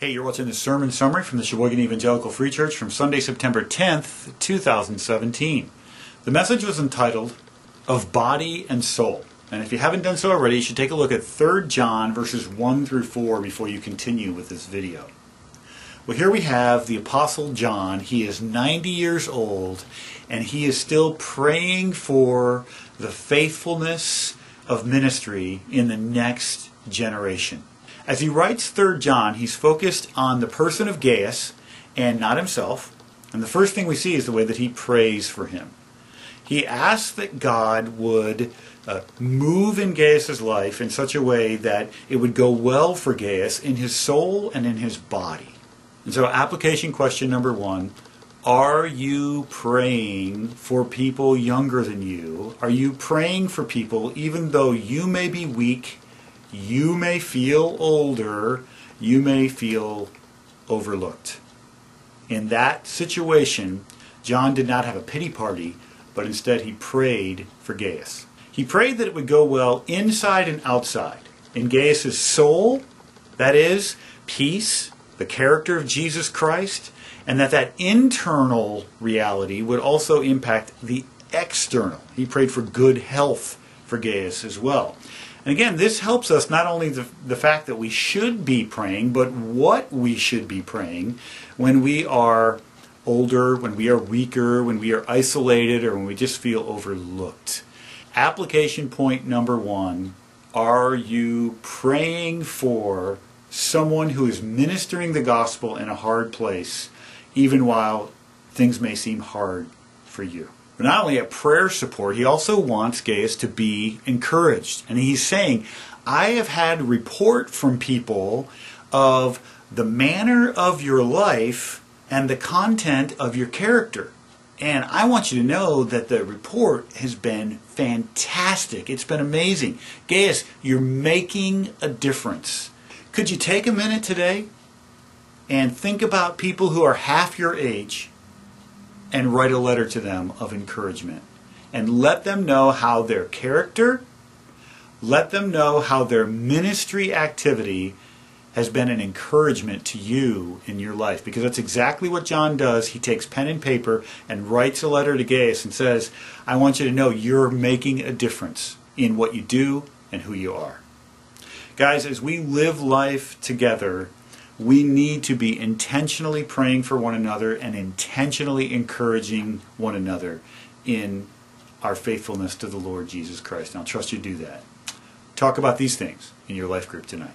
Hey, you're watching the sermon summary from the Sheboygan Evangelical Free Church from Sunday, September 10th, 2017. The message was entitled Of Body and Soul. And if you haven't done so already, you should take a look at 3 John verses 1 through 4 before you continue with this video. Well, here we have the Apostle John. He is 90 years old, and he is still praying for the faithfulness of ministry in the next generation. As he writes 3 John, he's focused on the person of Gaius and not himself. And the first thing we see is the way that he prays for him. He asks that God would uh, move in Gaius' life in such a way that it would go well for Gaius in his soul and in his body. And so, application question number one Are you praying for people younger than you? Are you praying for people even though you may be weak you may feel older, you may feel overlooked. In that situation, John did not have a pity party, but instead he prayed for Gaius. He prayed that it would go well inside and outside. In Gaius' soul, that is, peace, the character of Jesus Christ, and that that internal reality would also impact the external. He prayed for good health for Gaius as well. And again, this helps us not only the, the fact that we should be praying, but what we should be praying when we are older, when we are weaker, when we are isolated, or when we just feel overlooked. Application point number one Are you praying for someone who is ministering the gospel in a hard place, even while things may seem hard for you? But not only at prayer support, he also wants Gaius to be encouraged. And he's saying, I have had report from people of the manner of your life and the content of your character. And I want you to know that the report has been fantastic. It's been amazing. Gaius, you're making a difference. Could you take a minute today and think about people who are half your age and write a letter to them of encouragement. And let them know how their character, let them know how their ministry activity has been an encouragement to you in your life. Because that's exactly what John does. He takes pen and paper and writes a letter to Gaius and says, I want you to know you're making a difference in what you do and who you are. Guys, as we live life together, we need to be intentionally praying for one another and intentionally encouraging one another in our faithfulness to the Lord Jesus Christ. And I'll trust you to do that. Talk about these things in your life group tonight.